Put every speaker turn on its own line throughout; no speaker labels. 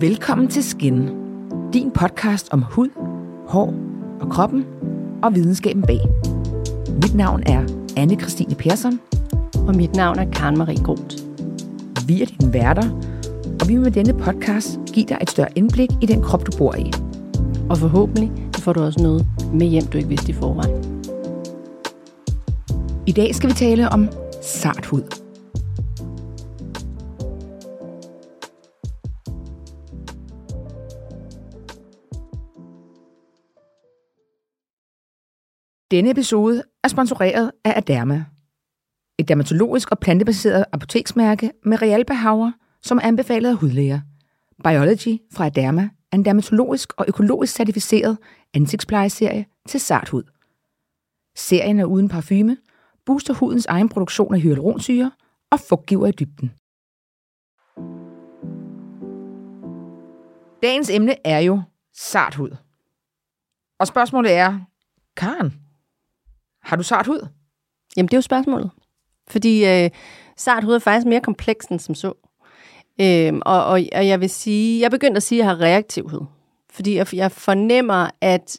Velkommen til Skin, din podcast om hud, hår og kroppen og videnskaben bag. Mit navn er anne Christine Persson.
Og mit navn er Karen Marie Groth.
Vi er dine værter, og vi vil med denne podcast give dig et større indblik i den krop, du bor i.
Og forhåbentlig får du også noget med hjem, du ikke vidste i forvejen.
I dag skal vi tale om sart hud. Denne episode er sponsoreret af Aderma. Et dermatologisk og plantebaseret apoteksmærke med realbehaver, som er anbefalet af hudlæger. Biology fra Aderma er en dermatologisk og økologisk certificeret ansigtsplejeserie til sart hud. Serien er uden parfume, booster hudens egen produktion af hyaluronsyre og fugtgiver i dybden. Dagens emne er jo sart hud. Og spørgsmålet er, Karen, har du sart hud?
Jamen, det er jo spørgsmålet. Fordi øh, sart hud er faktisk mere kompleks end som så. Øhm, og, og, og jeg vil sige, jeg begyndte at sige, at jeg har reaktiv hud. Fordi jeg, jeg fornemmer, at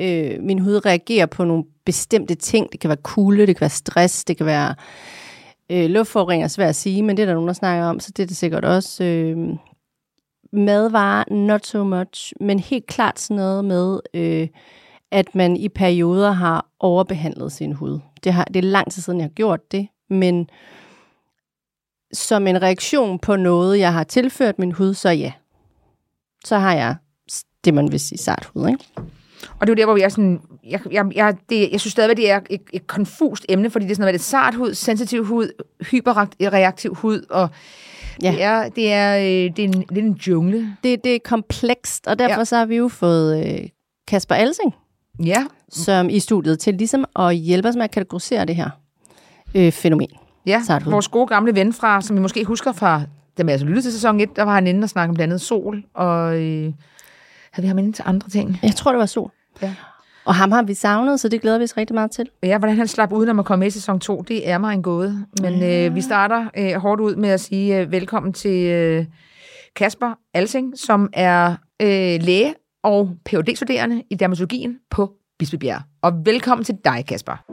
øh, min hud reagerer på nogle bestemte ting. Det kan være kulde, det kan være stress, det kan være øh, luftforurening, er svært at sige, men det er der nogen, der snakker om, så det er det sikkert også. Øh, madvarer, not so much, men helt klart sådan noget med, øh, at man i perioder har overbehandlet sin hud. Det, har, det er lang tid siden, jeg har gjort det, men som en reaktion på noget, jeg har tilført min hud, så ja. Så har jeg det, man vil sige sart hud, ikke?
Og det er jo der, hvor jeg er sådan, jeg, jeg, jeg, det, jeg synes stadigvæk, det er et, et konfust emne, fordi det er sådan noget, det er sart hud, sensitiv hud, hyperreaktiv hud, og ja. det er, det er, øh, det er en, det er en jungle.
Det, det er komplekst, og derfor ja. så har vi jo fået øh, Kasper Alsing
ja.
som i studiet til ligesom at hjælpe os med at kategorisere det her øh, fænomen.
Ja, vores gode gamle ven fra, som vi måske husker fra, da vi altså lyttede til sæson 1, der var han inde og snakke om blandt andet sol, og øh, havde vi ham inde til andre ting?
Jeg tror, det var sol.
Ja.
Og ham har vi savnet, så det glæder vi os rigtig meget til.
Ja, hvordan han slap uden at komme med i sæson 2, det er mig en gåde. Men ja. øh, vi starter øh, hårdt ud med at sige øh, velkommen til øh, Kasper Alsing, som er øh, læge og phd studerende i dermatologien på Bispebjerg. Og velkommen til dig, Kasper.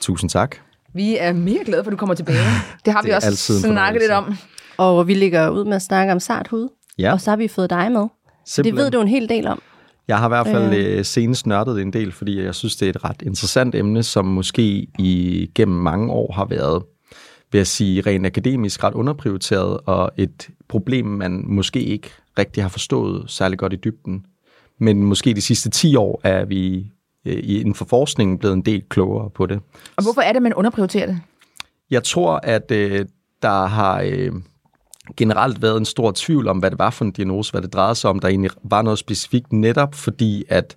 Tusind tak.
Vi er mega glade for, at du kommer tilbage. Det har det vi også snakket lidt om.
Og vi ligger ud med at snakke om sart hud. Ja. Og så har vi fået dig med. Simpelthen. Det ved du en hel del om.
Jeg har i hvert fald øh. senest nørdet en del, fordi jeg synes, det er et ret interessant emne, som måske i gennem mange år har været, vil jeg sige, rent akademisk ret underprioriteret, og et problem, man måske ikke rigtig har forstået særlig godt i dybden. Men måske de sidste 10 år er vi øh, inden for forskningen blevet en del klogere på det.
Og hvorfor er det, man underprioriterer det?
Jeg tror, at øh, der har øh, generelt været en stor tvivl om, hvad det var for en diagnose, hvad det drejede sig om. Der egentlig var noget specifikt netop, fordi at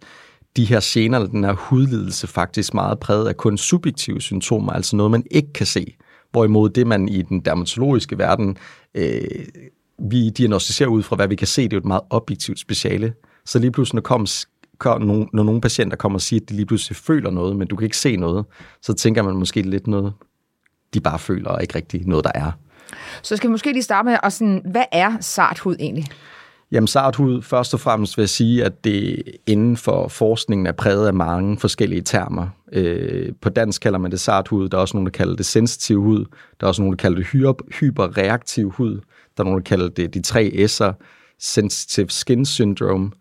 de her gener, den her hudlidelse, faktisk meget præget af kun subjektive symptomer, altså noget, man ikke kan se. Hvorimod det, man i den dermatologiske verden øh, vi diagnostiserer ud fra, hvad vi kan se, det er jo et meget objektivt speciale. Så lige pludselig, når, kommer, når, når nogle patienter kommer og siger, at de lige pludselig føler noget, men du kan ikke se noget, så tænker man måske lidt noget, de bare føler, og ikke rigtig noget, der er.
Så skal vi måske lige starte med, og sådan, hvad er sart hud egentlig?
Jamen sart hud, først og fremmest vil jeg sige, at det inden for forskningen er præget af mange forskellige termer. Øh, på dansk kalder man det sart hud, der er også nogen, der kalder det sensitiv hud, der er også nogen, der kalder det hyperreaktiv hud, der er nogen, der kalder det de tre S'er, sensitive skin syndrome.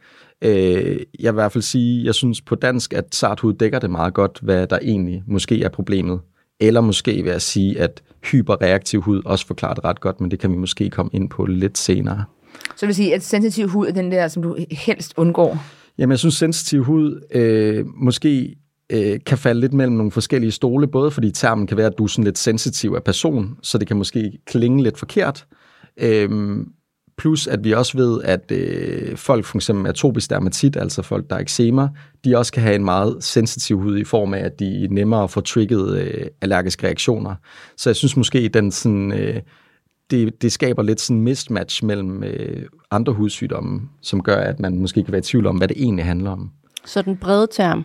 Øh, jeg vil i hvert fald sige, jeg synes på dansk, at sart hud dækker det meget godt, hvad der egentlig måske er problemet. Eller måske vil jeg sige, at hyperreaktiv hud også forklarer det ret godt, men det kan vi måske komme ind på lidt senere.
Så det vil sige, at sensitiv hud er den der, som du helst undgår?
Jamen, jeg synes, sensitiv hud øh, måske øh, kan falde lidt mellem nogle forskellige stole, både fordi termen kan være, at du er sådan lidt sensitiv af person, så det kan måske klinge lidt forkert, Øh, plus at vi også ved, at øh, folk for eksempel atopisk dermatit, altså folk, der er eksema, de også kan have en meget sensitiv hud i form af, at de nemmere får trigget øh, allergiske reaktioner. Så jeg synes måske, den sådan, øh, det, det skaber lidt sådan mismatch mellem øh, andre hudsygdomme, som gør, at man måske kan være i tvivl om, hvad det egentlig handler om.
Så den brede term,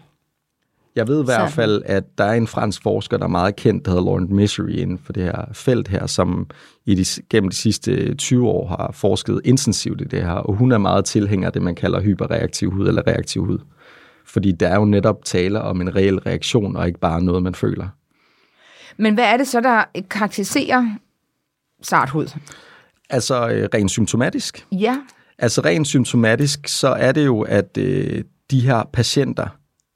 Jeg ved i hvert fald, at der er en fransk forsker, der er meget kendt, der hedder Laurent Misery inden for det her felt her, som i de, gennem de sidste 20 år har forsket intensivt i det her, og hun er meget tilhænger af det, man kalder hyperreaktiv hud eller reaktiv hud. Fordi der er jo netop tale om en reel reaktion, og ikke bare noget, man føler.
Men hvad er det så, der karakteriserer sart hud?
Altså øh, rent symptomatisk.
Ja,
Altså rent symptomatisk, så er det jo, at øh, de her patienter,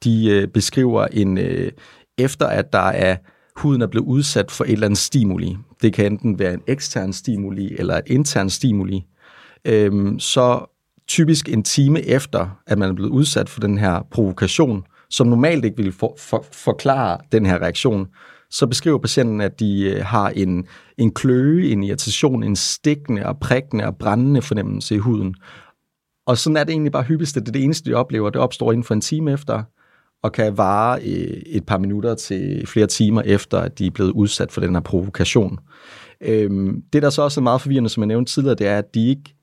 de øh, beskriver en, øh, efter at der er, huden er blevet udsat for et eller andet stimuli, det kan enten være en ekstern stimuli eller et intern stimuli, øhm, så typisk en time efter, at man er blevet udsat for den her provokation, som normalt ikke vil for, for, forklare den her reaktion, så beskriver patienten, at de øh, har en, en kløe, en irritation, en stikkende og prikkende og brændende fornemmelse i huden. Og sådan er det egentlig bare hyppigst, at det er det eneste, de oplever. Det opstår inden for en time efter, og kan vare øh, et par minutter til flere timer efter, at de er blevet udsat for den her provokation. Øhm, det, der så også er meget forvirrende, som jeg nævnte tidligere, det er, at de ikke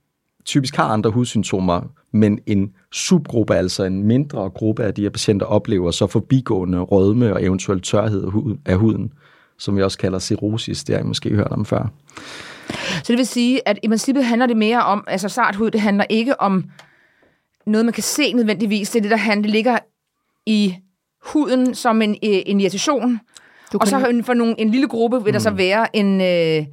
typisk har andre hudsymptomer, men en subgruppe, altså en mindre gruppe af de her patienter, oplever så forbigående rødme og eventuelt tørhed af hud- af huden, som vi også kalder cirrosis, det har I måske hørt om før.
så det vil sige, at i princippet handler det mere om, altså sart hud, det handler ikke om noget, man kan se nødvendigvis. Det er det, der handler, det ligger i huden som en, øh, en irritation.
Du
Og så for nogle, en lille gruppe vil der så være en, øh,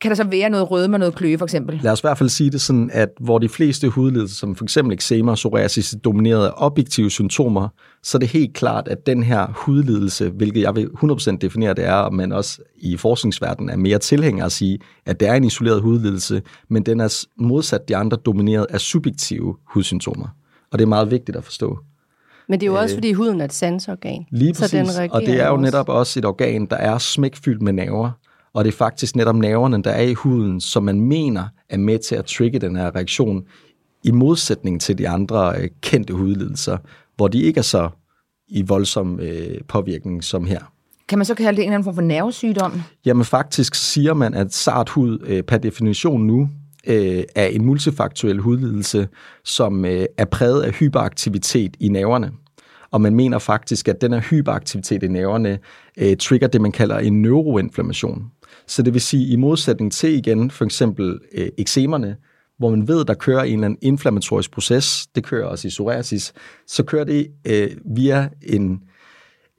kan der så være noget rødme og noget kløe, for eksempel.
Lad os i hvert fald sige det sådan, at hvor de fleste hudlidelser, som for eksempel eksema og psoriasis, er domineret af objektive symptomer, så er det helt klart, at den her hudlidelse, hvilket jeg vil 100% definere det er, men også i forskningsverdenen er mere tilhænger at sige, at det er en isoleret hudlidelse, men den er modsat de andre domineret af subjektive hudsymptomer. Og det er meget vigtigt at forstå.
Men det er jo også, fordi huden er et sansorgan.
Lige
så
præcis,
den reagerer
og det er jo
også.
netop også et organ, der er smækfyldt med nerver, og det er faktisk netop nerverne, der er i huden, som man mener er med til at trigge den her reaktion, i modsætning til de andre øh, kendte hudlidelser, hvor de ikke er så i voldsom øh, påvirkning som her.
Kan man så kalde det en eller anden form for nervesygdom?
Jamen faktisk siger man, at sart hud øh, per definition nu øh, er en multifaktuel hudlidelse, som øh, er præget af hyperaktivitet i nerverne. Og man mener faktisk, at den her hyperaktivitet i nerverne øh, trigger det, man kalder en neuroinflammation. Så det vil sige, i modsætning til igen for eksempel øh, eksemerne, hvor man ved, der kører en eller anden inflammatorisk proces, det kører også i psoriasis, så kører det øh, via en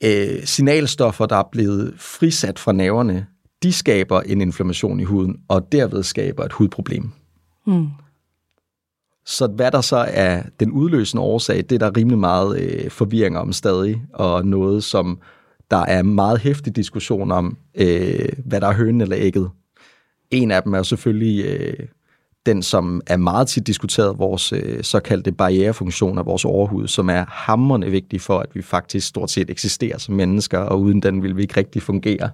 øh, signalstoffer, der er blevet frisat fra nerverne, de skaber en inflammation i huden, og derved skaber et hudproblem.
Hmm.
Så hvad der så er den udløsende årsag, det er der rimelig meget øh, forvirring om stadig, og noget, som der er meget hæftig diskussion om, øh, hvad der er hønen eller ægget. En af dem er selvfølgelig øh, den, som er meget tit diskuteret, vores øh, såkaldte barrierefunktion af vores overhud, som er hammerende vigtig for, at vi faktisk stort set eksisterer som mennesker, og uden den vil vi ikke rigtig fungere.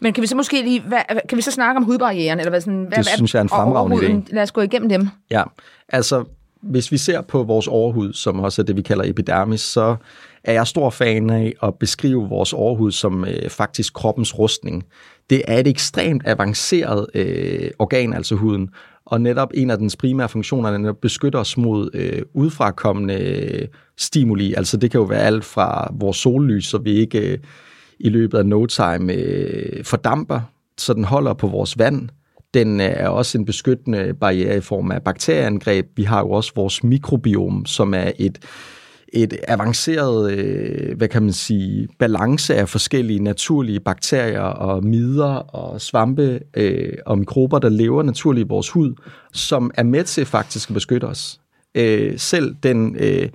Men kan vi så måske lige, hvad, kan vi så snakke om hudbarrieren? Eller hvad, sådan, hvad,
Det synes jeg er en fremragende
overhuden? Lad os gå igennem dem.
Ja, altså hvis vi ser på vores overhud, som også er det, vi kalder epidermis, så er jeg stor fan af at beskrive vores overhud som øh, faktisk kroppens rustning. Det er et ekstremt avanceret øh, organ, altså huden, og netop en af dens primære funktioner er at beskytte os mod øh, udefrakommende øh, stimuli. Altså det kan jo være alt fra vores sollys, så vi ikke øh, i løbet af no time øh, fordamper, så den holder på vores vand. Den øh, er også en beskyttende barriere i form af bakterieangreb. Vi har jo også vores mikrobiom, som er et, et avanceret, øh, hvad kan man sige, balance af forskellige naturlige bakterier og midder og svampe øh, og mikrober, der lever naturligt i vores hud, som er med til faktisk at beskytte os. Øh, selv den... Øh,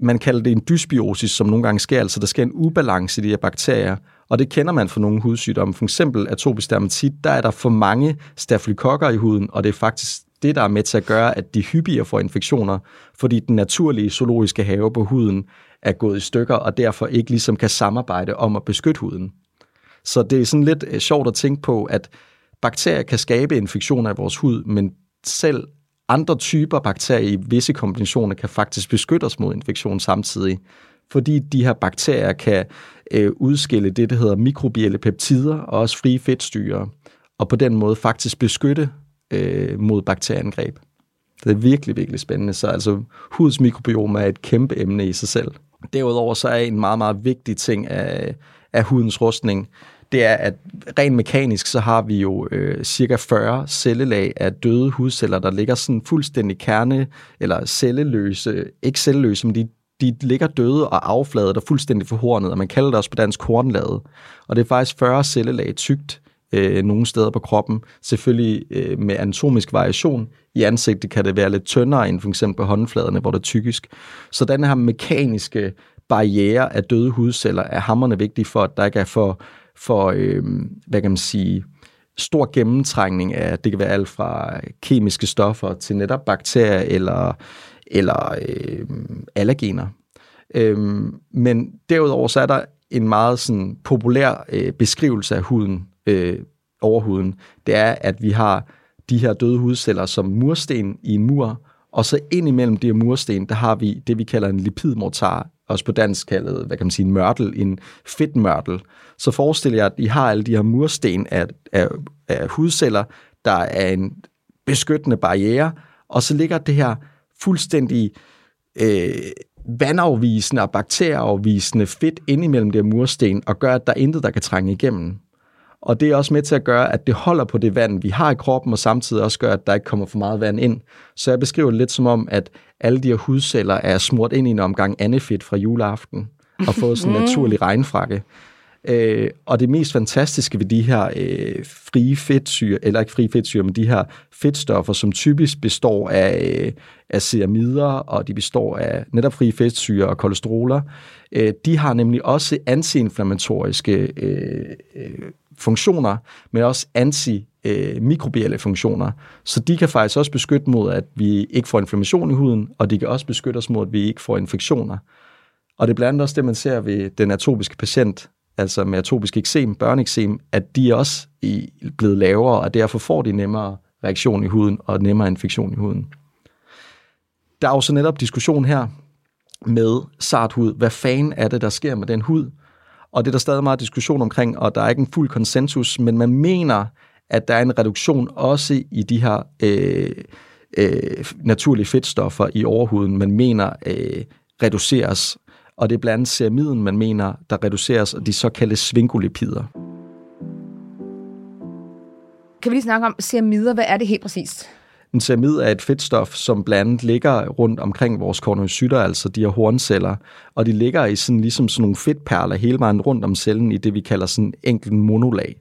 man kalder det en dysbiosis, som nogle gange sker, altså der sker en ubalance i de her bakterier, og det kender man for nogle hudsygdomme. For eksempel atopisk dermatit, der er der for mange stafylokokker i huden, og det er faktisk det, der er med til at gøre, at de hyppigere får infektioner, fordi den naturlige zoologiske have på huden er gået i stykker, og derfor ikke ligesom kan samarbejde om at beskytte huden. Så det er sådan lidt øh, sjovt at tænke på, at bakterier kan skabe infektioner i vores hud, men selv andre typer bakterier i visse kombinationer kan faktisk beskytte os mod infektion samtidig, fordi de her bakterier kan øh, udskille det, der hedder mikrobielle peptider og også frie fedtstyre, og på den måde faktisk beskytte øh, mod bakterieangreb. Det er virkelig, virkelig spændende. Så altså, hudens mikrobiom er et kæmpe emne i sig selv. Derudover så er en meget, meget vigtig ting af, af hudens rustning, det er, at rent mekanisk, så har vi jo øh, cirka 40 cellelag af døde hudceller, der ligger sådan fuldstændig kerne, eller celleløse, ikke celleløse, men de, de ligger døde og affladet og fuldstændig forhornet, og man kalder det også på dansk hornlaget. Og det er faktisk 40 cellelag tykt øh, nogle steder på kroppen, selvfølgelig øh, med anatomisk variation. I ansigtet kan det være lidt tyndere end for eksempel på håndfladerne, hvor det er tykisk. Så den her mekaniske barriere af døde hudceller er hammerne vigtig for, at der ikke er for for, øh, hvad kan man sige, stor gennemtrængning af, det kan være alt fra kemiske stoffer til netop bakterier eller, eller øh, allergener. Øhm, men derudover så er der en meget sådan, populær øh, beskrivelse af huden, øh, overhuden. Det er, at vi har de her døde hudceller som mursten i en mur, og så ind imellem de her mursten, der har vi det, vi kalder en lipidmortar, også på dansk kaldet, hvad kan man sige, en mørtel, en fedtmørtel. Så forestil jer, at I har alle de her mursten af, af, af hudceller, der er en beskyttende barriere, og så ligger det her fuldstændig øh, vandafvisende og bakterieafvisende fedt ind imellem det mursten, og gør, at der er intet, der kan trænge igennem. Og det er også med til at gøre, at det holder på det vand, vi har i kroppen, og samtidig også gør, at der ikke kommer for meget vand ind. Så jeg beskriver det lidt som om, at alle de her hudceller er smurt ind i en omgang anefit fra juleaften, og fået sådan en mm. naturlig regnfrakke. Øh, og det mest fantastiske ved de her øh, frie fedtsyre, eller ikke frie fedtsyre, men de her fedtstoffer, som typisk består af, øh, af ceramider, og de består af netop frie fedtsyre og kolesteroler, øh, de har nemlig også antiinflammatoriske øh, øh, funktioner, men også anti øh, mikrobielle funktioner. Så de kan faktisk også beskytte mod, at vi ikke får inflammation i huden, og de kan også beskytte os mod, at vi ikke får infektioner. Og det er blandt andet også det, man ser ved den atopiske patient, altså med atopisk eksem, børneeksem, at de også er blevet lavere, og derfor får de nemmere reaktion i huden og nemmere infektion i huden. Der er jo så netop diskussion her med sart hud. Hvad fanden er det, der sker med den hud? Og det er der stadig meget diskussion omkring, og der er ikke en fuld konsensus, men man mener, at der er en reduktion også i de her øh, øh, naturlige fedtstoffer i overhuden, man mener øh, reduceres. Og det er blandt andet ceramiden, man mener, der reduceres, og de såkaldte svingolipider.
Kan vi lige snakke om ceramider? Hvad er det helt præcist?
En ceramid er et fedtstof, som blandt andet ligger rundt omkring vores kornocytter, altså de her hornceller, og de ligger i sådan, ligesom sådan nogle fedtperler hele vejen rundt om cellen i det, vi kalder sådan enkelt monolag.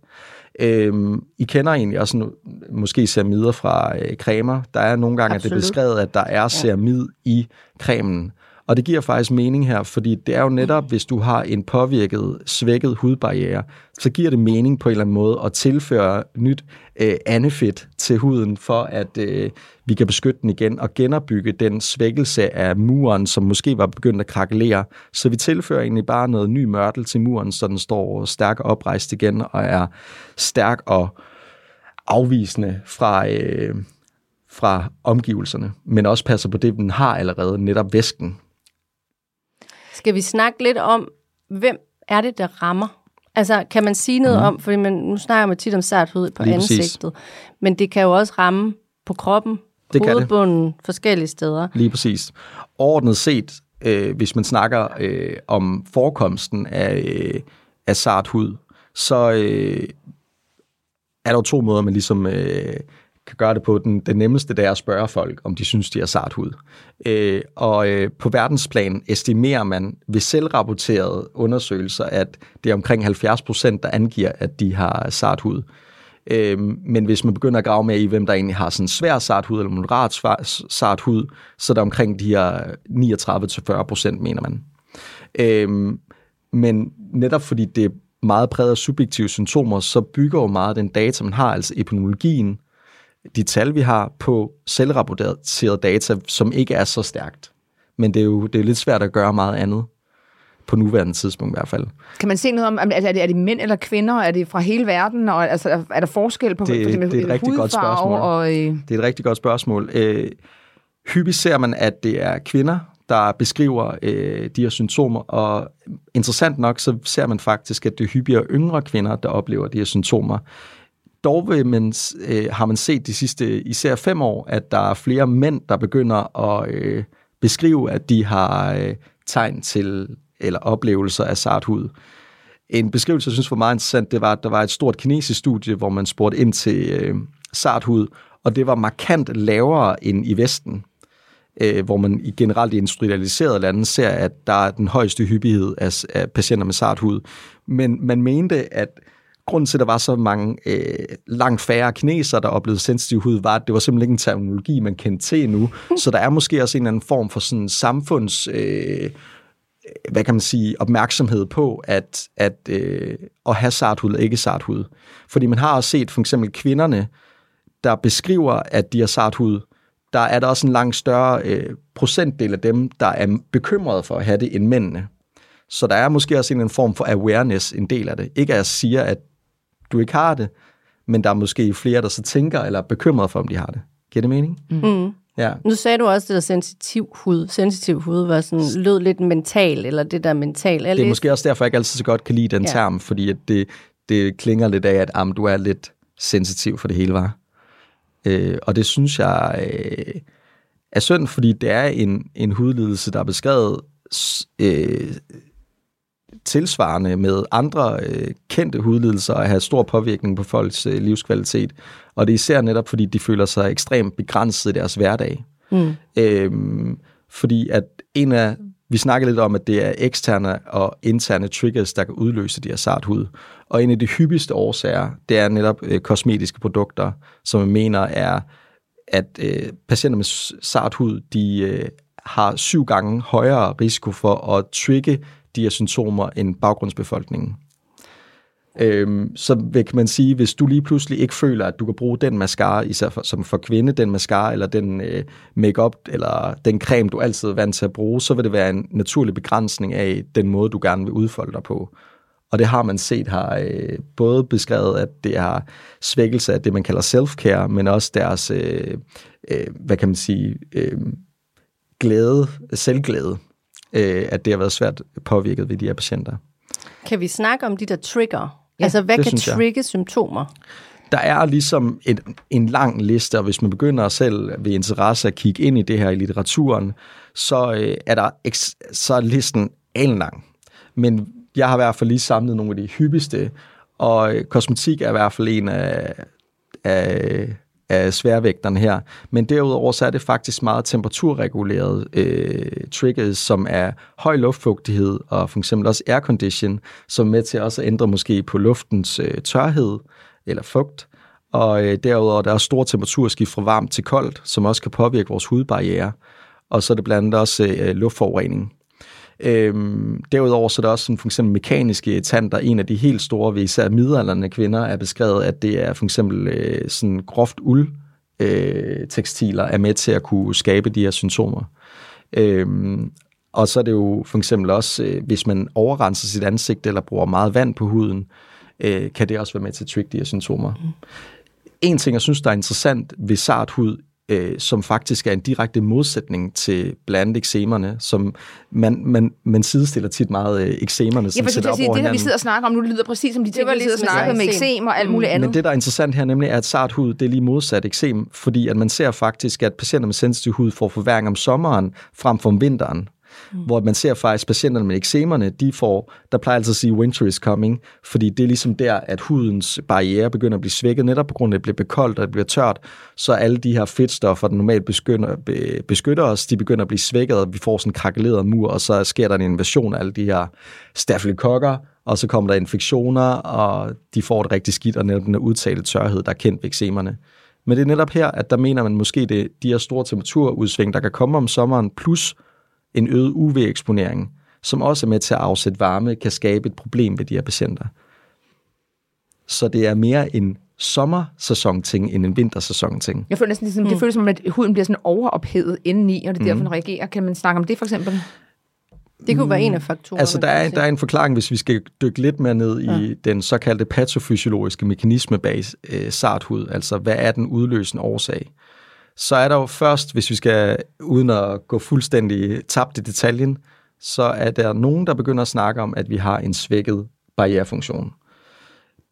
Øhm, I kender egentlig også måske ceramider fra øh, cremer. Der er nogle gange, Absolut. at det er beskrevet, at der er ceramid ja. i cremen. Og det giver faktisk mening her, fordi det er jo netop, hvis du har en påvirket, svækket hudbarriere, så giver det mening på en eller anden måde at tilføre nyt øh, anefedt til huden, for at øh, vi kan beskytte den igen og genopbygge den svækkelse af muren, som måske var begyndt at krakelere. Så vi tilfører egentlig bare noget ny mørtel til muren, så den står stærk og oprejst igen og er stærk og afvisende fra... Øh, fra omgivelserne, men også passer på det, den har allerede, netop væsken.
Skal vi snakke lidt om, hvem er det, der rammer? Altså, kan man sige noget mm. om, fordi man, nu snakker man tit om sart hud på Lige ansigtet, præcis. men det kan jo også ramme på kroppen, det hovedbunden, det. forskellige steder.
Lige præcis. Overordnet set, øh, hvis man snakker øh, om forekomsten af, øh, af sart hud, så øh, er der jo to måder, man ligesom øh, kan gøre det på. Den, den nemmeste, det er at spørge folk, om de synes, de har sart hud. Øh, og øh, på verdensplan estimerer man ved selvrapporterede undersøgelser, at det er omkring 70 procent, der angiver, at de har sart hud. Øh, men hvis man begynder at grave mere i, hvem der egentlig har sådan svær sart hud eller moderat sart hud, så er der omkring de her 39-40 procent, mener man. Øh, men netop fordi det er meget præget af subjektive symptomer, så bygger jo meget den data, man har, altså epidemiologien, de tal, vi har på selvrapporteret data, som ikke er så stærkt. Men det er jo det er lidt svært at gøre meget andet på nuværende tidspunkt i hvert fald.
Kan man se noget om, altså er det, er det mænd eller kvinder? Er det fra hele verden? Og, altså, er der forskel på
det,
for
eksempel, det er et rigtig godt spørgsmål. Og, øh... Det er et rigtig godt spørgsmål. Øh, hyppigt ser man, at det er kvinder, der beskriver øh, de her symptomer, og interessant nok, så ser man faktisk, at det er hyppigere yngre kvinder, der oplever de her symptomer. Dog vil man, øh, har man set de sidste især fem år, at der er flere mænd, der begynder at øh, beskrive, at de har øh, tegn til eller oplevelser af sart hud. En beskrivelse, jeg synes var meget interessant, det var, at der var et stort kinesisk studie, hvor man spurgte ind til øh, sart hud, og det var markant lavere end i Vesten, øh, hvor man i generelt i industrialiserede lande ser, at der er den højeste hyppighed af, af patienter med sart hud. Men man mente, at grunden til, at der var så mange øh, langt færre kinesere, der oplevede sensitiv hud, var, at det var simpelthen ikke en terminologi, man kendte til endnu. Så der er måske også en eller anden form for sådan samfunds... Øh, hvad kan man sige, opmærksomhed på, at, at øh, at have sarthud og ikke sarthud. Fordi man har også set for eksempel kvinderne, der beskriver, at de har sarthud, der er der også en langt større øh, procentdel af dem, der er bekymrede for at have det, end mændene. Så der er måske også en, en form for awareness, en del af det. Ikke at jeg siger, at du ikke har det, men der er måske flere, der så tænker eller er bekymrede for, om de har det. Giver det mening?
Mm.
Ja.
Nu sagde du også, det der sensitiv hud. Sensitiv hud var sådan, lød lidt mental, eller det der mental.
Det er måske også derfor, jeg ikke altid så godt kan lide den
Ja.
term, fordi at det, det klinger lidt af, at am, du er lidt sensitiv for det hele, var. Øh, og det synes jeg øh, er synd, fordi det er en, en hudlidelse, der er beskrevet øh, tilsvarende med andre øh, kendte hudlidelser og have stor påvirkning på folks øh, livskvalitet. Og det er især netop, fordi de føler sig ekstremt begrænset i deres hverdag.
Mm.
Øhm, fordi at en af, vi snakker lidt om, at det er eksterne og interne triggers, der kan udløse de her sart hud. Og en af de hyppigste årsager, det er netop øh, kosmetiske produkter, som jeg mener er, at øh, patienter med sart hud, de øh, har syv gange højere risiko for at trigge de her symptomer end baggrundsbefolkningen. Øhm, så vil kan man sige, hvis du lige pludselig ikke føler, at du kan bruge den mascara, især for, som for kvinde, den mascara eller den øh, makeup eller den creme, du altid er vant til at bruge, så vil det være en naturlig begrænsning af den måde, du gerne vil udfolde dig på. Og det har man set har øh, både beskrevet, at det er svækkelse af det, man kalder self-care, men også deres, øh, øh, hvad kan man sige, øh, glæde, selvglæde, øh, at det har været svært påvirket ved de her patienter.
Kan vi snakke om de der trigger?
Ja,
altså, hvad kan
jeg.
trigge symptomer?
Der er ligesom et, en lang liste, og hvis man begynder selv ved interesse at kigge ind i det her i litteraturen, så øh, er der så er listen lang. Men jeg har i hvert fald lige samlet nogle af de hyppigste, og øh, kosmetik er i hvert fald en af, af, af sværvægterne her. Men derudover så er det faktisk meget temperaturregulerede øh, triggers, som er høj luftfugtighed og for eksempel også aircondition, som er med til også at ændre måske på luftens øh, tørhed eller fugt. Og øh, derudover der er store temperaturskift fra varmt til koldt, som også kan påvirke vores hudbarriere. Og så er det blandt andet også øh, luftforurening. Øhm, derudover så er der også sådan, for eksempel mekaniske tanter. En af de helt store ved især midaldrende kvinder er beskrevet, at det er for eksempel øh, sådan groft uld øh, tekstiler er med til at kunne skabe de her symptomer. Øhm, og så er det jo for eksempel også, øh, hvis man overrenser sit ansigt eller bruger meget vand på huden, øh, kan det også være med til at trigge de her symptomer. Mm. En ting, jeg synes, der er interessant ved sart hud, øh, som faktisk er en direkte modsætning til blandt eksemerne, som man, man, man sidestiller tit meget øh, eksemerne,
Ja,
som
for
sætter op
sige,
over
det, der vi
hinanden.
sidder og snakker om nu, det lyder præcis som de ting,
var
vi sidder og snakker med
eksem.
eksem og alt muligt andet.
Men det, der er interessant her, nemlig er, at sart hud, det er lige modsat eksem, fordi at man ser faktisk, at patienter med sensitiv hud får forværing om sommeren frem for om vinteren. Mm. Hvor man ser faktisk, patienterne med eksemerne, de får, der plejer altid at sige, winter is coming, fordi det er ligesom der, at hudens barriere begynder at blive svækket, netop på grund af, at det bliver bekoldt og det bliver tørt, så alle de her fedtstoffer, der normalt beskytter, beskytter os, de begynder at blive svækket, og vi får sådan en krakeleret mur, og så sker der en invasion af alle de her stafylokokker, og så kommer der infektioner, og de får det rigtig skidt, og netop den udtalte tørhed, der er kendt ved eksemerne. Men det er netop her, at der mener man måske, det de her store temperaturudsving, der kan komme om sommeren, plus en øget UV-eksponering, som også er med til at afsætte varme, kan skabe et problem ved de her patienter. Så det er mere en sommersæson-ting, end en vintersæson-ting.
Jeg føler næsten, ligesom, det føles som, at huden bliver sådan overophedet indeni, og det er derfor,
Mhm.
den reagerer. Kan man snakke om det for eksempel?
Det kunne være en af faktorerne.
Altså, der er, der er en forklaring, hvis vi skal dykke lidt mere ned i
Ja.
den såkaldte patofysiologiske mekanisme bag øh, sarthud, altså hvad er den udløsende årsag. Så er der jo først, hvis vi skal, uden at gå fuldstændig tabt i detaljen, så er der nogen, der begynder at snakke om, at vi har en svækket barrierefunktion.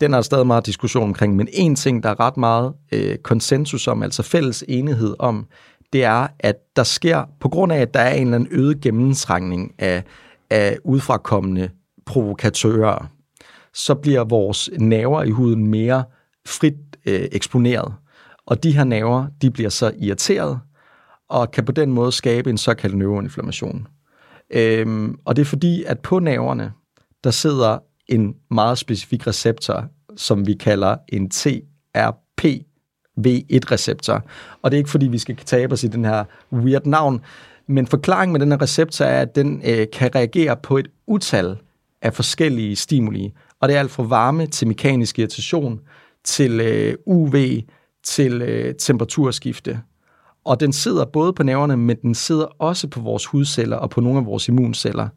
Den er der stadig meget diskussion omkring, men en ting, der er ret meget øh, konsensus om, altså fælles enighed om, det er, at der sker, på grund af, at der er en eller anden øget gennemtrængning af, af udfrakommende provokatører, så bliver vores nerver i huden mere frit øh, eksponeret. Og de her nerver, de bliver så irriteret, og kan på den måde skabe en såkaldt neuroinflammation. Øhm, og det er fordi, at på nerverne, der sidder en meget specifik receptor, som vi kalder en TRPV1-receptor. Og det er ikke fordi, vi skal tabe os i den her weird navn, men forklaringen med den her receptor er, at den øh, kan reagere på et utal af forskellige stimuli. Og det er alt fra varme til mekanisk irritation, til øh, UV, til øh, temperaturskifte. Og den sidder både på nerverne, men den sidder også på vores hudceller og på nogle af vores immunceller.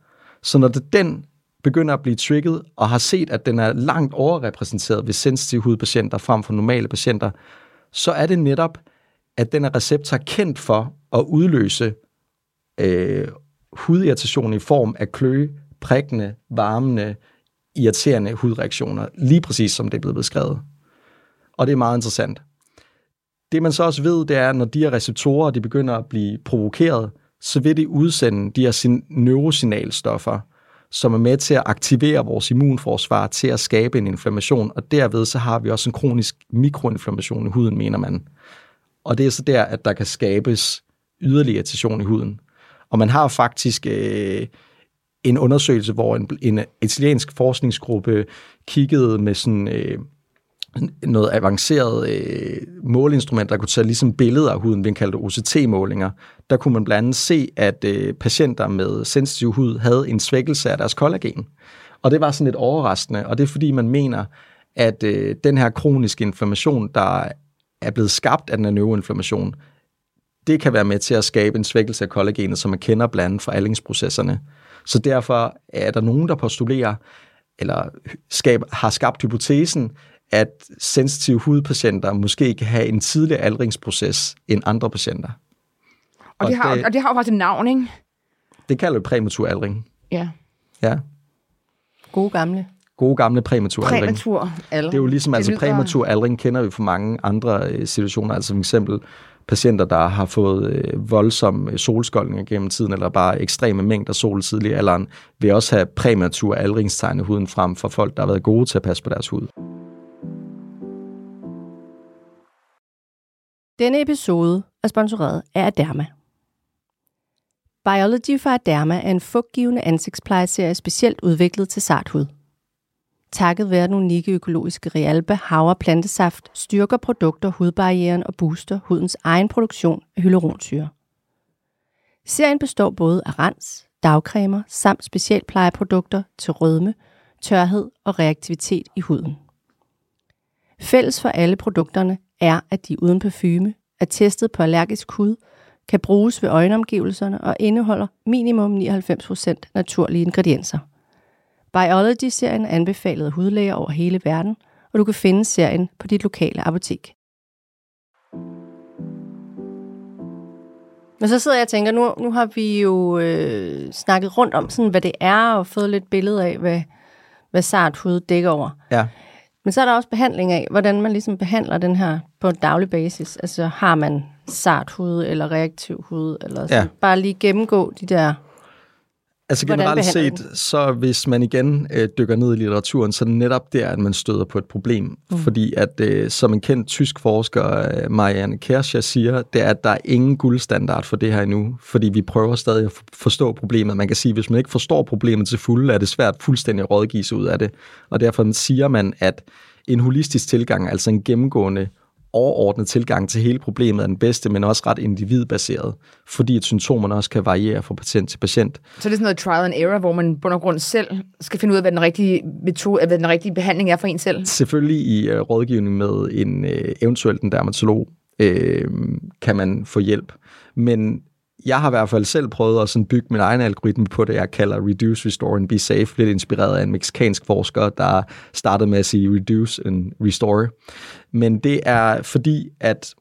Så når det, den begynder at blive trigget, og har set, at den er langt overrepræsenteret ved sensitive hudpatienter frem for normale patienter, så er det netop, at den er receptor kendt for at udløse øh, hudirritation i form af kløe, prikkende, varmende, irriterende hudreaktioner, lige præcis som det er blevet beskrevet. Og det er meget interessant. Det man så også ved, det er, at når de her receptorer de begynder at blive provokeret, så vil de udsende de her neurosignalstoffer, som er med til at aktivere vores immunforsvar til at skabe en inflammation, og derved så har vi også en kronisk mikroinflammation i huden, mener man. Og det er så der, at der kan skabes yderligere irritation i huden. Og man har faktisk øh, en undersøgelse, hvor en, en italiensk forskningsgruppe kiggede med sådan øh, noget avanceret øh, måleinstrument, der kunne tage ligesom billeder af huden, vi kaldte OCT-målinger. Der kunne man blandt andet se, at øh, patienter med sensitiv hud havde en svækkelse af deres kollagen. Og det var sådan lidt overraskende, og det er fordi, man mener, at øh, den her kroniske inflammation, der er blevet skabt af den her neuroinflammation, det kan være med til at skabe en svækkelse af kollagenet, som man kender blandt andet fra aldringsprocesserne. Så derfor er der nogen, der postulerer, eller skab, har skabt hypotesen, at sensitive hudpatienter måske kan have en tidligere aldringsproces end andre patienter.
Og, og, det, har, det, og det har jo faktisk et navn, ikke?
Det kalder vi præmatur aldring.
Ja.
Ja.
Gode gamle.
Gode gamle præmatur aldring.
Præmatur aldring.
Det er jo ligesom, altså præmatur aldring kender vi fra mange andre øh, situationer, altså for eksempel patienter, der har fået øh, voldsom øh, solskoldning gennem tiden, eller bare ekstreme mængder sol tidligere i alderen, vil også have præmatur aldringstegn i huden frem for folk, der har været gode til at passe på deres hud.
Denne episode er sponsoreret af Aderma. Biology for Aderma er en fugtgivende ansigtsplejeserie specielt udviklet til sart hud. Takket være den unikke økologiske Realba havre plantesaft styrker produkter hudbarrieren og booster hudens egen produktion af hyaluronsyre. Serien består både af rens, dagcremer samt specialplejeprodukter til rødme, tørhed og reaktivitet i huden. Fælles for alle produkterne er, at de uden parfume, er testet på allergisk hud, kan bruges ved øjenomgivelserne og indeholder minimum 99% naturlige ingredienser. Biology-serien er anbefalet af hudlæger over hele verden, og du kan finde serien på dit lokale apotek. Men så sidder jeg og tænker, nu, nu har vi jo øh, snakket rundt om, sådan, hvad det er, og fået lidt billede af, hvad, hvad sart hud dækker over.
Ja.
Men så er der også behandling af, hvordan man ligesom behandler den her på en daglig basis. Altså har man sart hud eller reaktiv hud, eller så. Ja. bare lige gennemgå de der
Altså generelt set, så hvis man igen øh, dykker ned i litteraturen, så det netop der, at man støder på et problem. Mm. Fordi at, øh, som en kendt tysk forsker, øh, Marianne Kerscher, siger, det er, at der er ingen guldstandard for det her endnu. Fordi vi prøver stadig at forstå problemet. Man kan sige, at hvis man ikke forstår problemet til fulde, er det svært fuldstændig at rådgive sig ud af det. Og derfor siger man, at en holistisk tilgang, altså en gennemgående overordnet tilgang til hele problemet er den bedste, men også ret individbaseret, fordi at symptomerne også kan variere fra patient til patient.
Så det er sådan noget trial and error, hvor man på grund grund selv skal finde ud af, hvad den rigtige metode, hvad den rigtige behandling er for en selv?
Selvfølgelig i uh, rådgivning med en uh, eventuelt en dermatolog uh, kan man få hjælp, men jeg har i hvert fald selv prøvet at sådan bygge min egen algoritme på det, jeg kalder Reduce, Restore and Be Safe, lidt inspireret af en meksikansk forsker, der startede med at sige Reduce and Restore. Men det er fordi, at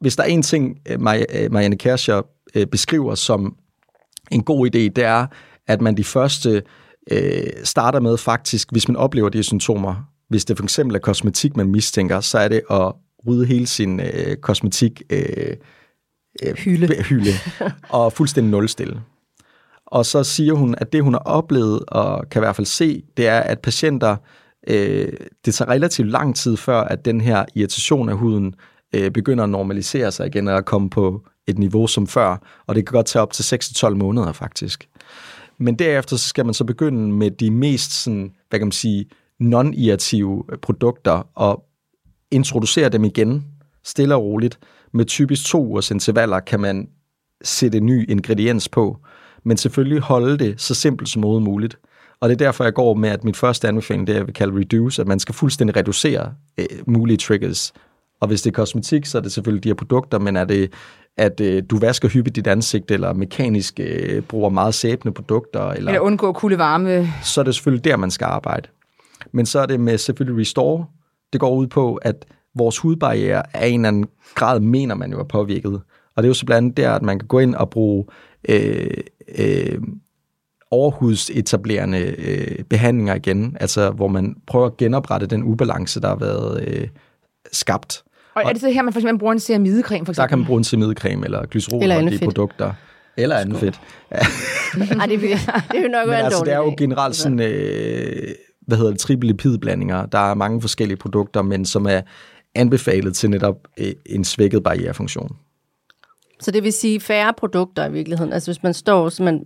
hvis der er en ting, øh, øh, Marianne Kerscher øh, beskriver som en god idé, det er, at man de første øh, starter med faktisk, hvis man oplever de symptomer, hvis det for eksempel er kosmetik, man mistænker, så er det at rydde hele sin øh, kosmetik øh, øh,
Hylde.
hylde og fuldstændig nulstille. Og så siger hun, at det hun har oplevet og kan i hvert fald se, det er, at patienter, øh, det tager relativt lang tid før, at den her irritation af huden øh, begynder at normalisere sig igen og komme på et niveau som før. Og det kan godt tage op til 6-12 måneder faktisk. Men derefter så skal man så begynde med de mest sådan, hvad kan man sige, non-irritive produkter og introducere dem igen, stille og roligt. Med typisk to ugers intervaller kan man sætte en ny ingrediens på, men selvfølgelig holde det så simpelt som muligt. Og det er derfor, jeg går med, at mit første anbefaling, det er, jeg vil kalde reduce, at man skal fuldstændig reducere øh, mulige triggers. Og hvis det er kosmetik, så er det selvfølgelig de her produkter, men er det, at øh, du vasker hyppigt dit ansigt, eller mekanisk øh, bruger meget sæbende produkter, eller,
Eller undgå kulde varme.
så er det selvfølgelig der, man skal arbejde. Men så er det med selvfølgelig Restore. Det går ud på, at vores hudbarriere er en eller anden grad, mener man jo er påvirket. Og det er jo så blandt andet der, at man kan gå ind og bruge øh, øh, overhudsetablerende øh, behandlinger igen, altså hvor man prøver at genoprette den ubalance, der har været øh, skabt.
Og er det så her, man for eksempel bruger en ceramidecreme, for
Der
eksempel?
kan man bruge en semidecreme eller glycerol
Eller fedt.
produkter. Eller andet fedt.
Ej, det det vil nok
Men altså, det er jo generelt sådan, øh, hvad hedder det, triple lipidblandinger. Der er mange forskellige produkter, men som er anbefalet til netop øh, en svækket barrierefunktion.
Så det vil sige færre produkter i virkeligheden. Altså hvis man står, så man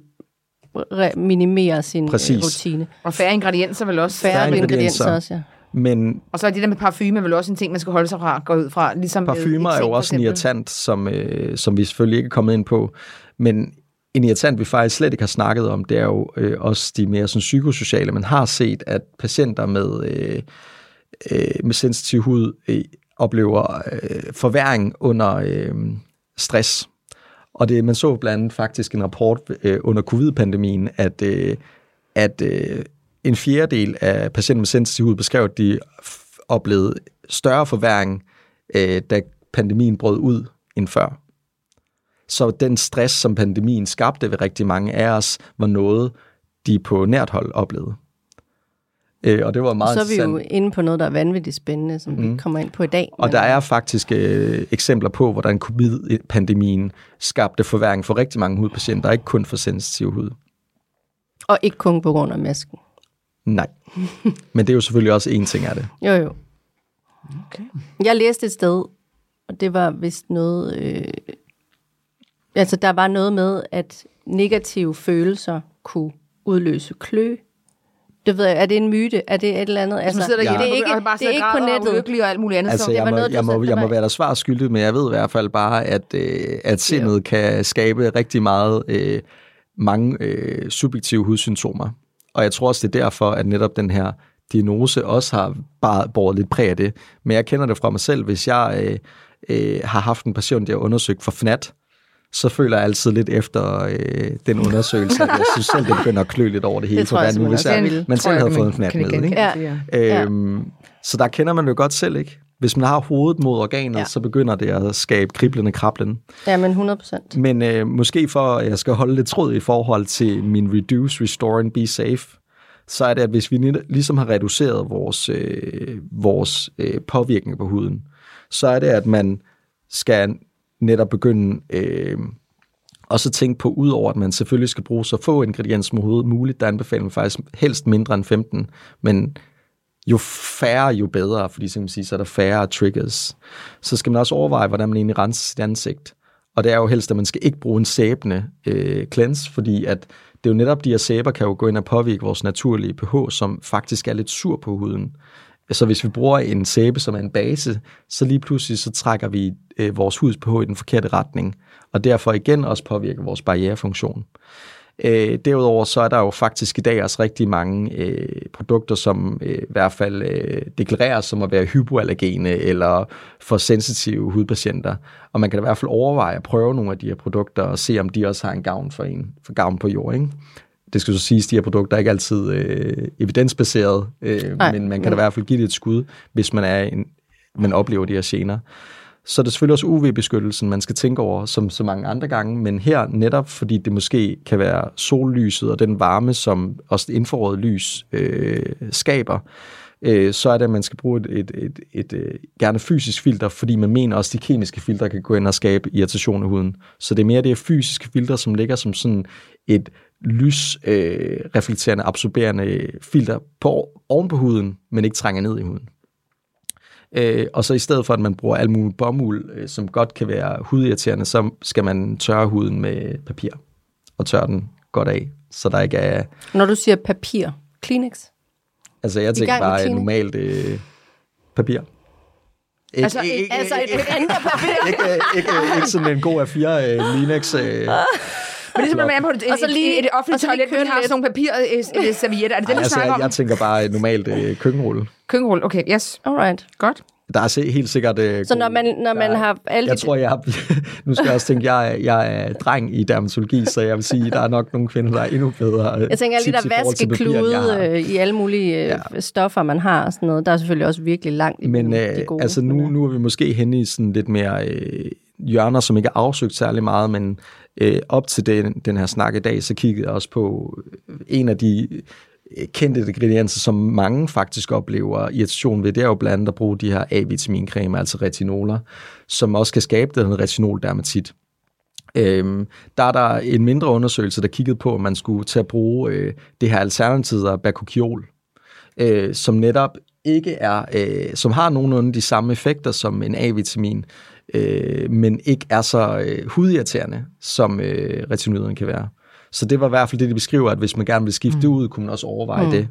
re- minimerer sin øh,
Præcis.
rutine.
Og færre ingredienser vel også.
Færre,
Færre
ingredienser.
ingredienser.
også, ja.
Men
Og så er det der med parfume vel også en ting, man skal holde sig fra, gå ud fra. Ligesom
parfumer er jo også en irritant, som, øh, som vi selvfølgelig ikke er kommet ind på. Men en irritant, vi faktisk slet ikke har snakket om, det er jo øh, også de mere sådan, psykosociale. Man har set, at patienter med, øh, øh, med sensitiv hud øh, oplever øh, forværing under øh, stress. Og det, man så blandt andet faktisk en rapport øh, under covid-pandemien, at, øh, at øh, en fjerdedel af patienter med sensitiv hud beskrev, at de f- oplevede større forværing, øh, da pandemien brød ud end før. Så den stress, som pandemien skabte ved rigtig mange af os, var noget, de på nært hold oplevede. Øh, og det var meget
Så er vi jo inde på noget, der er vanvittigt spændende, som mm. vi kommer ind på i dag.
Og der er faktisk øh, eksempler på, hvordan covid-pandemien skabte forværing for rigtig mange hudpatienter, ikke kun for sensitiv hud.
Og ikke kun på grund af masken.
Nej. Men det er jo selvfølgelig også en ting af det.
Jo, jo.
Okay.
Jeg læste et sted, og det var vist noget... Øh, altså, der var noget med, at negative følelser kunne udløse klø. Det ved jeg, er det en myte? Er det et eller andet?
Altså, man sidder
Ja.
det er ikke,
og bare
det er ikke
og
på
og
nettet.
ulykkelig og alt muligt andet.
Altså,
så.
det
jeg
var
må,
noget,
jeg, må, jeg må være der svar skyldig, men jeg ved i hvert fald bare, at, øh, at sindet kan skabe rigtig meget øh, mange øh, subjektive hudsymptomer. Og jeg tror også, det er derfor, at netop den her diagnose også har bare båret lidt præg af det. Men jeg kender det fra mig selv. Hvis jeg øh, øh, har haft en patient, jeg har undersøgt for FNAT, så føler jeg altid lidt efter øh, den undersøgelse, at jeg synes selv, det begynder at klø lidt over det hele.
Det tror jeg
nu, hvis jeg, man selv havde fået en
kan
med. Ikke?
ja.
Ja.
Øhm, Så der kender man jo godt selv, ikke? Hvis man har hovedet mod organet,
Ja.
så begynder det at skabe kriblende krablen.
Ja, men 100 procent.
Men øh, måske for, at jeg skal holde lidt tråd i forhold til min Reduce, Restore and Be Safe, så er det, at hvis vi ligesom har reduceret vores, øh, vores øh, påvirkning på huden, så er det, at man skal netop begynde øh, og så tænke på, udover at man selvfølgelig skal bruge så få ingredienser som overhovedet muligt, der anbefaler man faktisk helst mindre end 15, men jo færre, jo bedre, fordi så, kan man sige, så er der færre triggers. Så skal man også overveje, hvordan man egentlig renser sit ansigt. Og det er jo helst, at man skal ikke bruge en sæbende øh, cleanse, fordi at det er jo netop de her sæber, kan jo gå ind og påvirke vores naturlige pH, som faktisk er lidt sur på huden. Så hvis vi bruger en sæbe, som er en base, så lige pludselig så trækker vi øh, vores huds pH i den forkerte retning, og derfor igen også påvirker vores barrierefunktion. Øh, derudover så er der jo faktisk i dag også rigtig mange øh, produkter, som øh, i hvert fald øh, deklareres som at være hypoallergene eller for sensitive hudpatienter. Og man kan i hvert fald overveje at prøve nogle af de her produkter og se, om de også har en gavn for en, for gavn på jord. Ikke? Det skal så siges, at de her produkter er ikke altid øh, evidensbaserede, øh,
Nej,
men man kan da i hvert fald give det et skud, hvis man, er en, man oplever de her gener. Så er det selvfølgelig også UV-beskyttelsen, man skal tænke over, som så mange andre gange, men her netop, fordi det måske kan være sollyset og den varme, som også infrarødt lys øh, skaber, øh, så er det, at man skal bruge et, et, et, et, et gerne fysisk filter, fordi man mener også, at de kemiske filtre kan gå ind og skabe irritation i huden. Så det er mere det fysiske filter, som ligger som sådan et lysreflekterende, øh, absorberende filter på, oven på huden, men ikke trænger ned i huden. Øh, og så i stedet for, at man bruger al mulig bomuld, øh, som godt kan være hudirriterende, så skal man tørre huden med papir og tørre den godt af, så der ikke er...
Når du siger papir, Kleenex?
Altså, jeg tænker bare normalt øh, papir.
Ikke, altså, ikke, altså et, et andet papir?
ikke, ikke, ikke, sådan en god A4 uh, øh, Linux. Uh,
men det er simpelthen på et, et, et, et, et offentligt toilet, de har sådan nogle papir et, servietter. Er det det, du
altså, jeg? Jeg tænker bare normalt uh, køkkenrulle.
Køkkenrulle, okay, yes.
Alright.
Godt.
Der er helt sikkert... Uh,
så når man, når man
der,
har... Alle
jeg tror, jeg har... nu skal jeg også tænke, jeg, jeg er dreng i dermatologi, så jeg vil sige, der er nok nogle kvinder, der er endnu bedre
Jeg tænker, alle de der vaskeklude øh, i alle mulige øh, ja. stoffer, man har og sådan noget, der er selvfølgelig også virkelig langt
Men øh, de gode. altså nu, nu er vi måske henne i sådan lidt mere øh, hjørner, som ikke er afsøgt særlig meget, men øh, op til den, den her snak i dag, så kiggede jeg også på øh, en af de øh, kendte ingredienser, som mange faktisk oplever irritation ved, det er jo blandt andet at bruge de her A-vitamincremer, altså retinoler, som også kan skabe den retinoldermatit. Øhm, der er der en mindre undersøgelse, der kiggede på, at man skulle til at bruge øh, det her alternativ af bakuchiol, øh, som netop ikke er, øh, som har nogenlunde de samme effekter som en A-vitamin, øh, men ikke er så øh, hudirriterende, som øh, retinoiderne kan være. Så det var i hvert fald det, de beskriver, at hvis man gerne vil skifte mm. det ud, kunne man også overveje mm. det.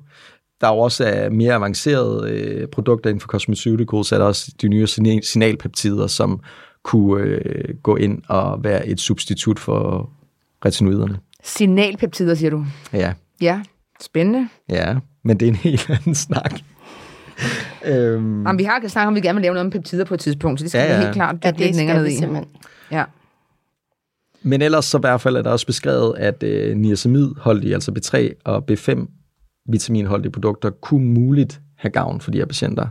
Der er jo også uh, mere avancerede øh, produkter inden for cosmeceuticals, er der også de nye signalpeptider, som kunne øh, gå ind og være et substitut for retinoiderne.
Signalpeptider, siger du?
Ja.
Ja, spændende.
Ja, men det er en helt anden snak.
Øhm. Jamen, vi har snakket om, at vi gerne vil lave noget om peptider på et tidspunkt, så det skal ja, ja. vi helt klart
ja, det længere ned i. Simpelthen.
Ja.
Men ellers så i hvert fald er der også beskrevet, at øh, niacinamidholdige, altså B3 og B5 vitaminholdige produkter, kunne muligt have gavn for de her patienter.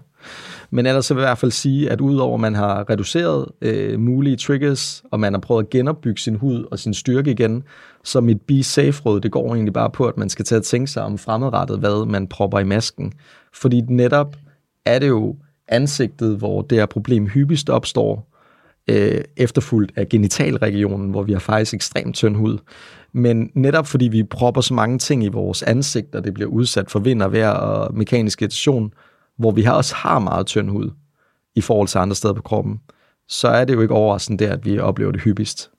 Men ellers så vil jeg i hvert fald sige, at udover at man har reduceret øh, mulige triggers, og man har prøvet at genopbygge sin hud og sin styrke igen, så mit Be Safe-råd, det går egentlig bare på, at man skal tage at tænke sig om fremadrettet, hvad man propper i masken. Fordi netop er det jo ansigtet, hvor det her problem hyppigst opstår, øh, efterfulgt af genitalregionen, hvor vi har faktisk ekstremt tynd hud. Men netop fordi vi propper så mange ting i vores ansigt, og det bliver udsat for vind og vejr og mekanisk irritation, hvor vi også har meget tynd hud i forhold til andre steder på kroppen, så er det jo ikke overraskende der, at vi oplever det hyppigst.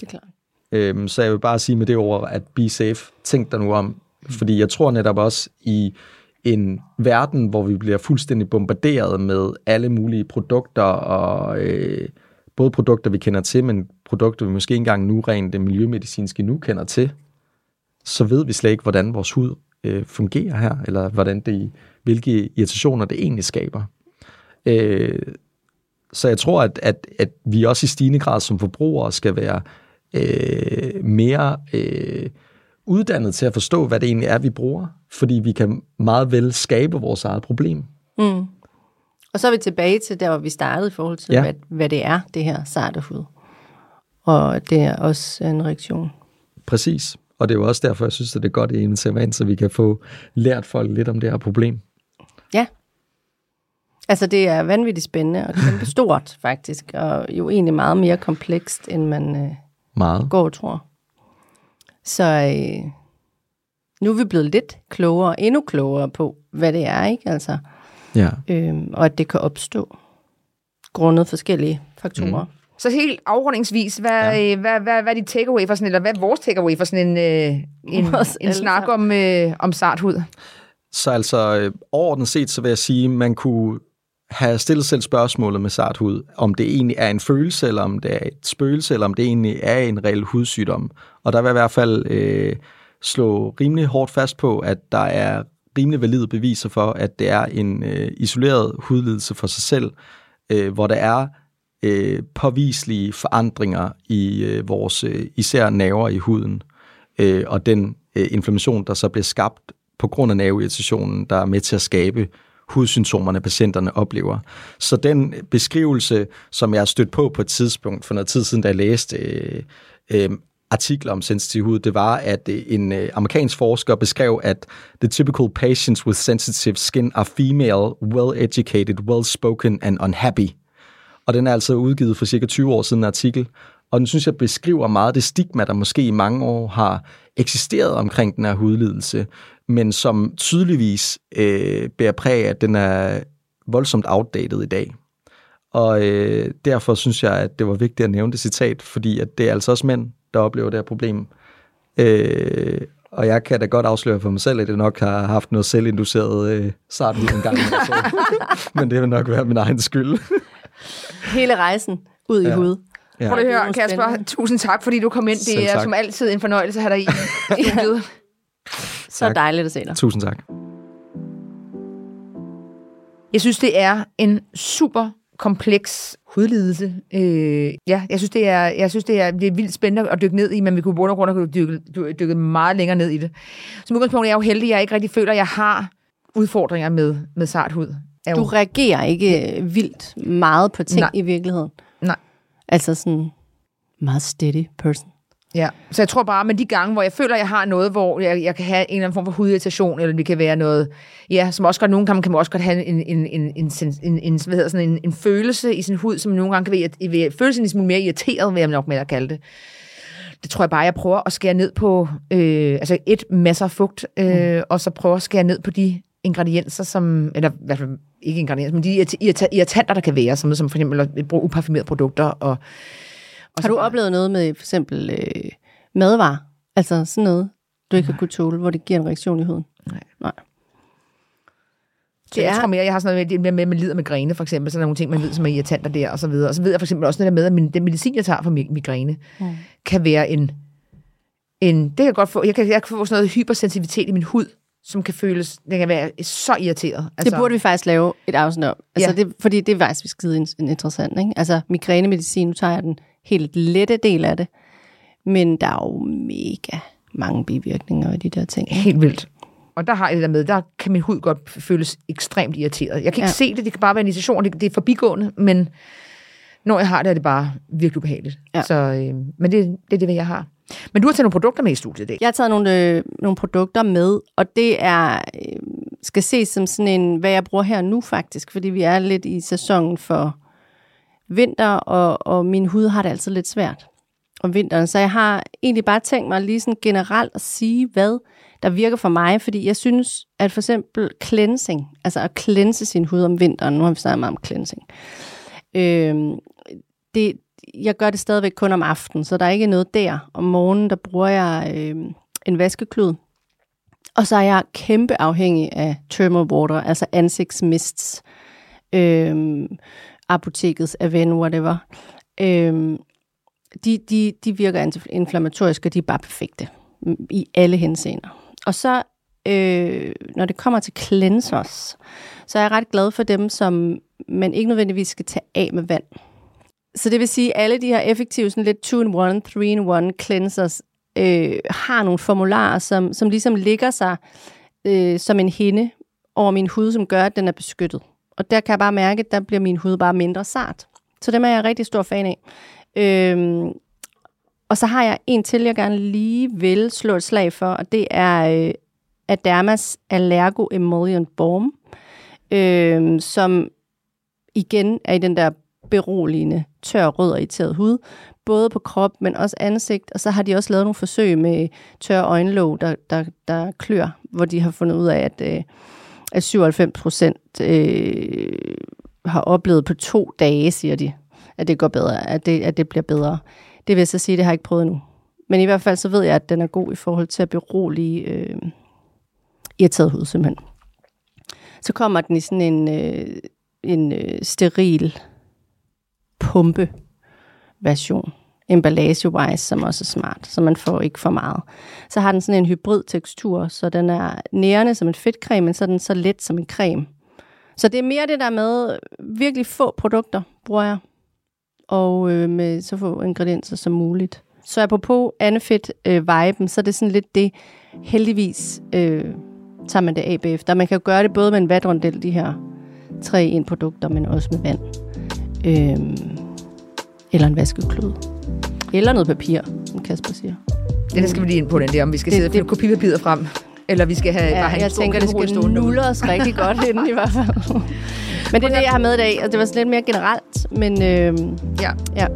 Det er klart.
Øhm, så jeg vil bare sige med det ord, at be safe. Tænk dig nu om. Fordi jeg tror netop også i en verden, hvor vi bliver fuldstændig bombarderet med alle mulige produkter, og øh, både produkter, vi kender til, men produkter, vi måske ikke engang nu rent det miljømedicinske nu kender til, så ved vi slet ikke, hvordan vores hud øh, fungerer her, eller hvordan det, hvilke irritationer det egentlig skaber. Øh, så jeg tror, at, at, at vi også i stigende grad som forbrugere skal være øh, mere øh, uddannet til at forstå, hvad det egentlig er, vi bruger, fordi vi kan meget vel skabe vores eget problem.
Mm. Og så er vi tilbage til der, hvor vi startede i forhold til, ja. hvad, hvad det er, det her sarte hud. Og det er også en reaktion.
Præcis. Og det er jo også derfor, jeg synes, at det er godt i en vand, så vi kan få lært folk lidt om det her problem.
Ja. Altså, det er vanvittigt spændende og kæmpe stort, faktisk. Og jo egentlig meget mere komplekst, end man øh,
meget.
går og tror. Så øh, nu er vi blevet lidt klogere, endnu klogere på, hvad det er, ikke? Altså,
ja.
øhm, og at det kan opstå grundet forskellige faktorer. Mm.
Så helt afrundingsvis, hvad, ja. øh, hvad, hvad, hvad er dit takeaway for sådan, eller hvad er vores takeaway for sådan en, øh, en, en snak om, øh, om sart hud?
Så altså, øh, overordnet set, så vil jeg sige, man kunne have stillet selv spørgsmålet med sart hud, om det egentlig er en følelse, eller om det er et spøgelse, eller om det egentlig er en reel hudsygdom. Og der vil jeg i hvert fald øh, slå rimelig hårdt fast på, at der er rimelig valide beviser for, at det er en øh, isoleret hudlidelse for sig selv, øh, hvor der er øh, påviselige forandringer i øh, vores øh, især nerver i huden, øh, og den øh, inflammation, der så bliver skabt på grund af nerveirritationen, der er med til at skabe hudsymptomerne, patienterne oplever. Så den beskrivelse, som jeg har stødt på på et tidspunkt for noget tid siden, da jeg læste øh, øh, artikler om sensitiv hud, det var, at øh, en øh, amerikansk forsker beskrev, at the typical patients with sensitive skin are female, well-educated, well-spoken and unhappy. Og den er altså udgivet for cirka 20 år siden en artikel, og den synes jeg beskriver meget det stigma, der måske i mange år har eksisteret omkring den her hudlidelse, men som tydeligvis øh, bærer præg af, at den er voldsomt outdated i dag. Og øh, derfor synes jeg, at det var vigtigt at nævne det citat, fordi at det er altså også mænd, der oplever det her problem. Øh, og jeg kan da godt afsløre for mig selv, at jeg nok har haft noget selvinduceret øh, sarthud en gang. Så. Men det vil nok være min egen skyld.
Hele rejsen ud i
Ja.
hud.
Ja.
Prøv at
det
høre, Kasper. Tusind tak, fordi du kom ind.
Selv
Det er
tak.
som altid en fornøjelse at have dig i. studiet.
Så
Tak.
dejligt at se dig.
Tusind tak.
Jeg synes, det er en super kompleks hudlidelse. Øh, ja, jeg synes, det er, jeg synes det, er, det er vildt spændende at dykke ned i, men vi kunne både grund have dykke, dy- dykket meget længere ned i det. Som udgangspunkt er jeg jo heldig, at jeg ikke rigtig føler, at jeg har udfordringer med, med sart hud. Er
Du
jo,
reagerer ikke vildt meget på ting
Nej.
i virkeligheden.
Nej.
Altså sådan meget steady person.
Ja. Så jeg tror bare, med de gange, hvor jeg føler, at jeg har noget, hvor jeg, jeg kan have en eller anden form for hudirritation, eller det kan være noget, ja, som også godt, nogle gange kan man også godt have en, en, en, en, en, en, hvad hedder sådan en, en følelse i sin hud, som nogle gange kan være, være følelsen en smule mere irriteret, vil jeg nok med at kalde det. Det tror jeg bare, jeg prøver at skære ned på, øh, altså et, masser af fugt, øh, mm. og så prøver at skære ned på de ingredienser, som, eller i hvert fald ikke ingredienser, men de irrita- irrita- irritanter, der kan være, som, som for eksempel at bruge uparfumerede produkter. Og, og
Har du
bare-
oplevet noget med for eksempel øh, madvarer? Altså sådan noget, du ikke har kunnet tåle, hvor det giver en reaktion i huden?
Nej.
Nej.
Så
Det
jeg
er-
tror mere, jeg har sådan noget med, med, med, med lider med græne, for eksempel. Så der nogle ting, man ved, som er irritanter der, og så videre. Og så ved jeg for eksempel også noget der med, at min, den medicin, jeg tager for mi- migræne,
Mm.
kan være en, en... Det kan jeg godt få... Jeg kan, jeg kan få sådan noget hypersensitivitet i min hud, som kan føles... Den kan være så irriteret.
Altså, det burde vi faktisk lave et afsnit om. Altså,
Ja.
det, fordi det er faktisk skide in- interessant. Ikke? Altså, migrænemedicin, nu tager jeg den helt lette del af det. Men der er jo mega mange bivirkninger i de der ting.
Helt vildt. Og der har jeg det der med, der kan min hud godt føles ekstremt irriteret. Jeg kan ikke
ja.
se det, det kan bare være en irritation, det, det er forbigående, men når jeg har det, er det bare virkelig ubehageligt.
Ja.
Så, øh, men det, det er det, jeg har. Men du har taget nogle produkter med i studiet i dag.
Jeg har taget nogle, øh, nogle produkter med, og det er øh, skal ses som sådan en, hvad jeg bruger her nu faktisk, fordi vi er lidt i sæsonen for vinter, og, og min hud har det altid lidt svært om vinteren. Så jeg har egentlig bare tænkt mig lige sådan generelt at sige, hvad der virker for mig, fordi jeg synes, at for eksempel cleansing, altså at cleanse sin hud om vinteren, nu har vi snakket meget om cleansing, øh, det, jeg gør det stadigvæk kun om aftenen, så der er ikke noget der. Om morgenen, der bruger jeg øh, en vaskeklud. Og så er jeg kæmpe afhængig af thermal water, altså ansigtsmists, øh, apotekets Aven, whatever. øhm, de, de, de virker inflammatoriske, og de er bare perfekte mm, i alle henseender. Og så, øh, når det kommer til cleansers, så er jeg ret glad for dem, som man ikke nødvendigvis skal tage af med vand. Så det vil sige, at alle de her effektive, sådan lidt 2-in-1, 3-in-1 cleansers, øh, har nogle formularer, som, som ligesom ligger sig øh, som en hinde over min hud, som gør, at den er beskyttet. Og der kan jeg bare mærke, at der bliver min hud bare mindre sart. Så dem er jeg rigtig stor fan af. Øhm, og så har jeg en til, jeg gerne lige vil slå et slag for, og det er øh, Adermas Allergo Emollient Balm, øh, som igen er i den der beroligende, tør, rød og irriteret hud, både på krop, men også ansigt, og så har de også lavet nogle forsøg med tør øjenlåg, der, der, der klør, hvor de har fundet ud af, at, øh, at 97 procent øh, har oplevet på to dage, siger de, at det går bedre, at det, at det bliver bedre. Det vil jeg så sige, det har jeg ikke prøvet nu. Men i hvert fald så ved jeg, at den er god i forhold til at berolige øh, irriteret hud, simpelthen. Så kommer den i sådan en, øh, en øh, steril pumpe version emballage-wise, som også er smart, så man får ikke for meget. Så har den sådan en hybrid tekstur, så den er nærende som en fedtcreme, men så er den så let som en creme. Så det er mere det der med virkelig få produkter, bruger jeg, og øh, med så få ingredienser som muligt. Så apropos Annefit øh, viben, så er det sådan lidt det, heldigvis øh, tager man det af bagefter. Man kan jo gøre det både med en vatrondel, de her tre en produkter, men også med vand. Øh, eller en vaskeklud. Eller noget papir. som Kasper siger.
Det der skal vi lige ind på, den der, om vi skal
Det-
sidde og finde kopipapiret frem, eller vi skal have, bare
Ja,
have en
jeg tænker, det skal nulle os rigtig godt inden i hvert fald. Men det er det, jeg har med i dag, og det var sådan lidt mere generelt, men øh,
Ja.
ja.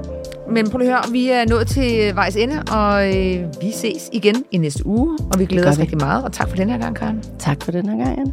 Men prøv lige at høre, vi er nået til vejs ende, og øh, vi ses igen i næste uge, og vi glæder os
vi.
rigtig meget. Og tak for den her gang, Karen.
tak for den her gang, Anne.